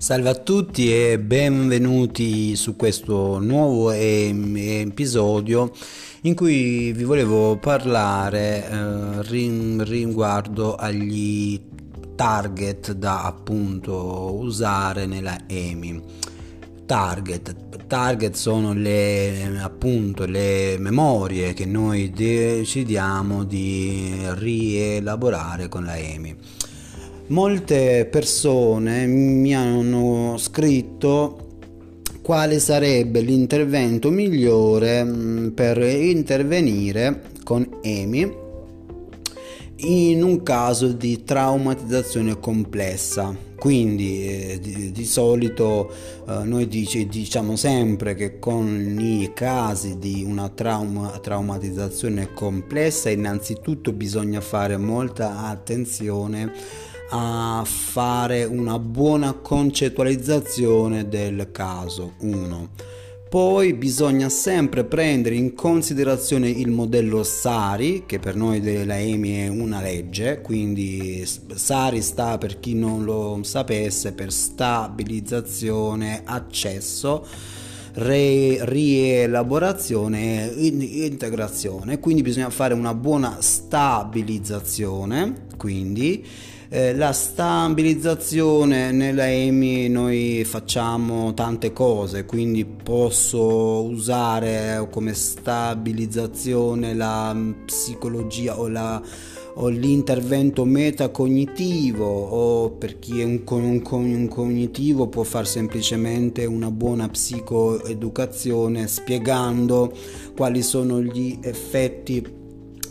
Salve a tutti e benvenuti su questo nuovo episodio in cui vi volevo parlare eh, riguardo agli target da appunto usare nella EMI. Target, target sono le appunto le memorie che noi decidiamo di rielaborare con la EMI molte persone mi hanno scritto quale sarebbe l'intervento migliore mm, per intervenire con EMI in un caso di traumatizzazione complessa. Quindi eh, di, di, solito eh, noi dice, diciamo sempre che con i casi di una trauma, traumatizzazione complessa innanzitutto bisogna fare molta attenzione a fare una buona concettualizzazione del caso 1. Poi bisogna sempre prendere in considerazione il modello SARI, che per noi della EMI è una legge, quindi SARI sta per chi non lo sapesse per stabilizzazione, accesso, re, rielaborazione e integrazione. Quindi bisogna fare una buona stabilizzazione, quindi eh, la stabilizzazione nella EMI noi facciamo tante cose, quindi posso usare come stabilizzazione la psicologia o la o l'intervento metacognitivo o per chi è un, un, un, cognitivo può fare semplicemente una buona psicoeducazione spiegando quali sono gli effetti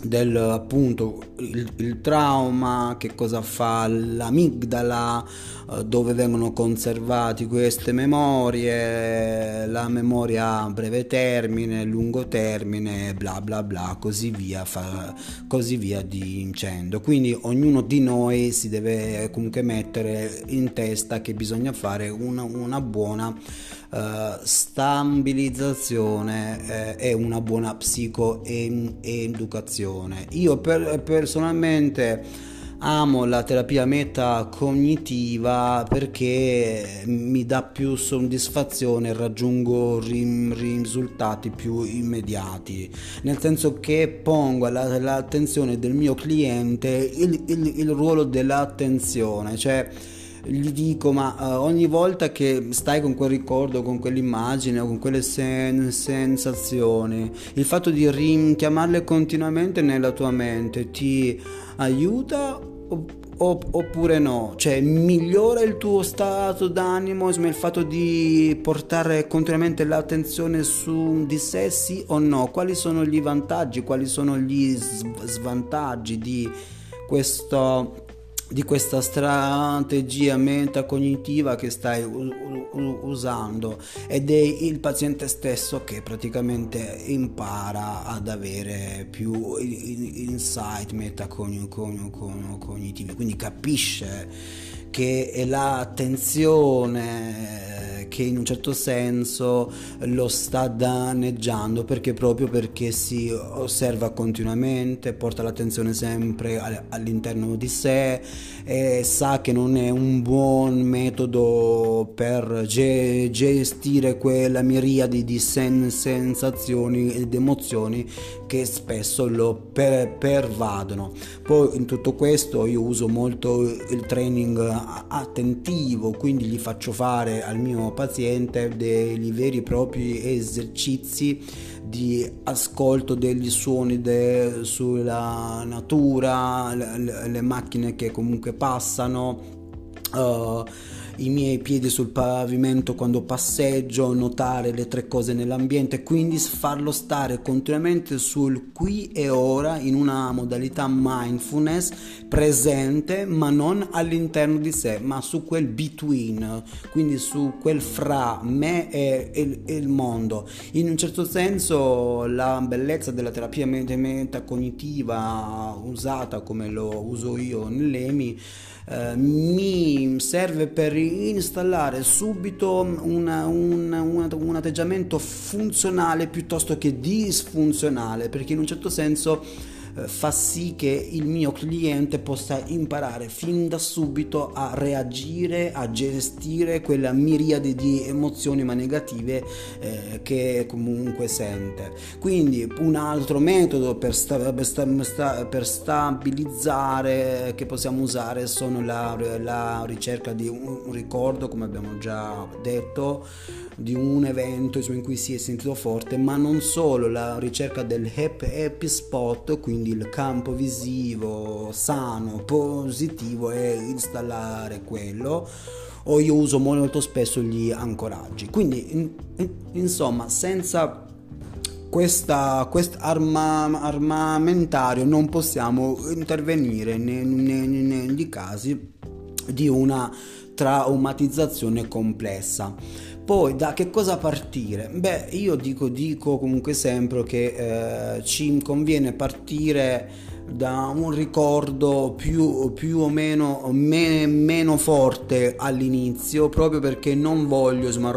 del appunto il, il, trauma, che cosa fa l'amigdala, eh, dove vengono conservati queste memorie, la memoria a breve termine, lungo termine, bla bla bla, così via, fa, così via dicendo. Quindi ognuno di noi si deve comunque mettere in testa che bisogna fare una, una buona uh, stabilizzazione eh, e una buona psicoeducazione. Io per, personalmente amo la terapia metacognitiva perché mi dà più soddisfazione, raggiungo risultati più immediati, nel senso che pongo all'attenzione del mio cliente il, il, il ruolo dell'attenzione, cioè gli dico ma uh, ogni volta che stai con quel ricordo, con quell'immagine o con quelle sen- sensazioni, il fatto di richiamarle continuamente nella tua mente ti aiuta oppure no? Cioè migliora il tuo stato d'animo il fatto di portare continuamente l'attenzione su di sé sì o no? Quali sono gli vantaggi, quali sono gli svantaggi di questo di questa strategia metacognitiva che stai usando. Ed è il paziente stesso che praticamente impara ad avere più insight metacognitivi quindi capisce che l'attenzione che in un certo senso lo sta danneggiando perché proprio perché si osserva continuamente, porta l'attenzione sempre all'interno di sé e sa che non è un buon metodo per ge- gestire quella miriade di sen- sensazioni ed emozioni che spesso lo per- pervadono. Poi in tutto questo io uso molto il training attentivo, quindi gli faccio fare al mio paziente dei veri e propri esercizi di ascolto degli suoni de, sulla natura, le, le, macchine che comunque passano. Uh, i miei piedi sul pavimento quando passeggio, notare le tre cose nell'ambiente, quindi farlo stare continuamente sul qui e ora in una modalità mindfulness presente, ma non all'interno di sé, ma su quel between, quindi su quel fra me e il, mondo. In un certo senso la bellezza della terapia metacognitiva usata come lo uso io nell'EMI eh, mi serve per installare subito una, una, una, un atteggiamento funzionale piuttosto che disfunzionale, perché in un certo senso fa sì che il mio cliente possa imparare fin da subito a reagire, a gestire quella miriade di emozioni ma negative eh, che comunque sente. Quindi un altro metodo per, sta, per, sta, per stabilizzare che possiamo usare sono la, la ricerca di un, un ricordo, come abbiamo già detto, di un evento in cui si è sentito forte, ma non solo, la ricerca del happy spot, quindi il campo visivo sano, positivo e installare quello o io uso molto spesso gli ancoraggi. Quindi in, in, insomma, senza questo arma, armamentario non possiamo intervenire negli casi di una traumatizzazione complessa. Poi da che cosa partire? Beh, io dico, dico comunque sempre che eh, ci conviene partire da un ricordo più, più o meno me, meno forte all'inizio proprio perché non voglio insomma,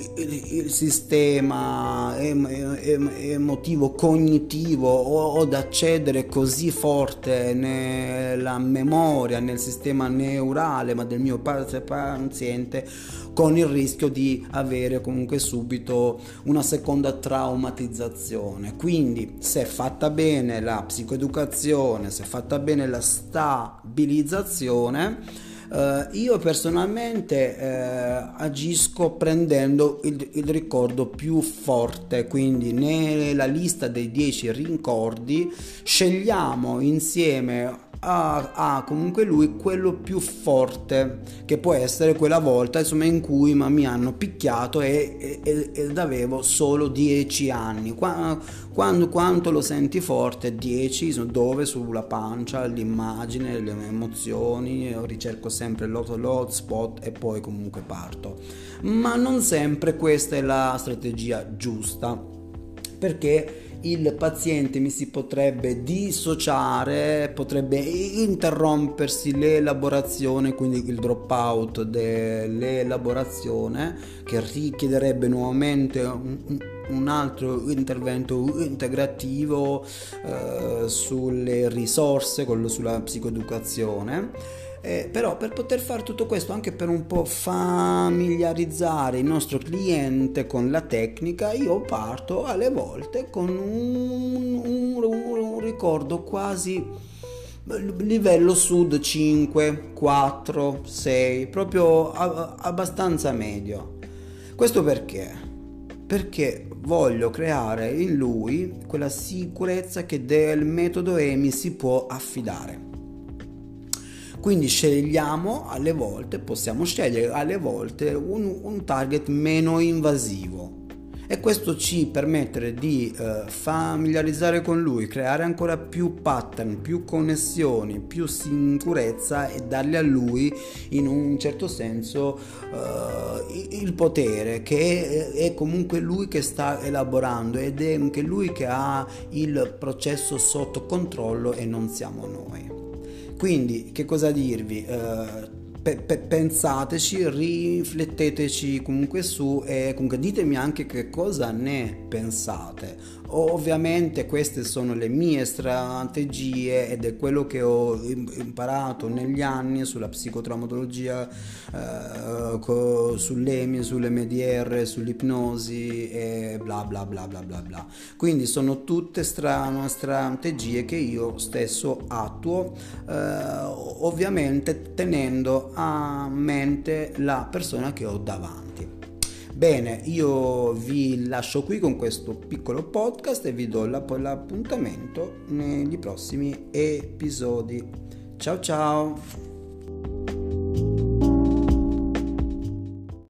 rompere il sistema emotivo cognitivo o ad accedere così forte nella memoria nel sistema neurale ma del mio paziente con il rischio di avere comunque subito una seconda traumatizzazione. Quindi se fatta bene la psicoeducazione se fatta bene la stabilizzazione Uh, io personalmente uh, agisco prendendo il, il, ricordo più forte, quindi nella lista dei 10 ricordi scegliamo insieme ha, ha, comunque lui quello più forte che può essere quella volta insomma in cui ma, mi hanno picchiato e, e, ed avevo solo 10 anni. Quando, quanto lo senti forte 10 dove? Sulla pancia l'immagine le emozioni io ricerco sempre l'hotspot e poi comunque parto. Ma non sempre questa è la strategia giusta perché il paziente mi si potrebbe dissociare, potrebbe interrompersi l'elaborazione, quindi il dropout dell'elaborazione che richiederebbe nuovamente un, un altro intervento integrativo eh, sulle risorse, quello sulla psicoeducazione eh, però per poter fare tutto questo, anche per un po' familiarizzare il nostro cliente con la tecnica, io parto alle volte con un, un, un ricordo quasi livello sud 5, 4, 6, proprio abbastanza medio. Questo perché? Perché voglio creare in lui quella sicurezza che del metodo EMI si può affidare. Quindi scegliamo alle volte, possiamo scegliere alle volte un, un target meno invasivo e questo ci permette di eh, familiarizzare con lui, creare ancora più pattern, più connessioni, più sicurezza e dargli a lui in un certo senso eh, il potere che è, è, comunque lui che sta elaborando ed è anche lui che ha il processo sotto controllo e non siamo noi. Quindi, che cosa dirvi? Uh, pe- pe- pensateci, rifletteteci comunque su e comunque ditemi anche che cosa ne pensate. Ovviamente queste sono le mie strategie ed è quello che ho imparato negli anni sulla psicotraumatologia, eh, co- sull'EMI, sull'MDR, sull'ipnosi e bla bla bla bla bla bla. Quindi sono tutte stra- strategie che io stesso attuo, eh, ovviamente tenendo a mente la persona che ho davanti. Bene, io vi lascio qui con questo piccolo podcast e vi do l'appuntamento negli prossimi episodi. Ciao ciao!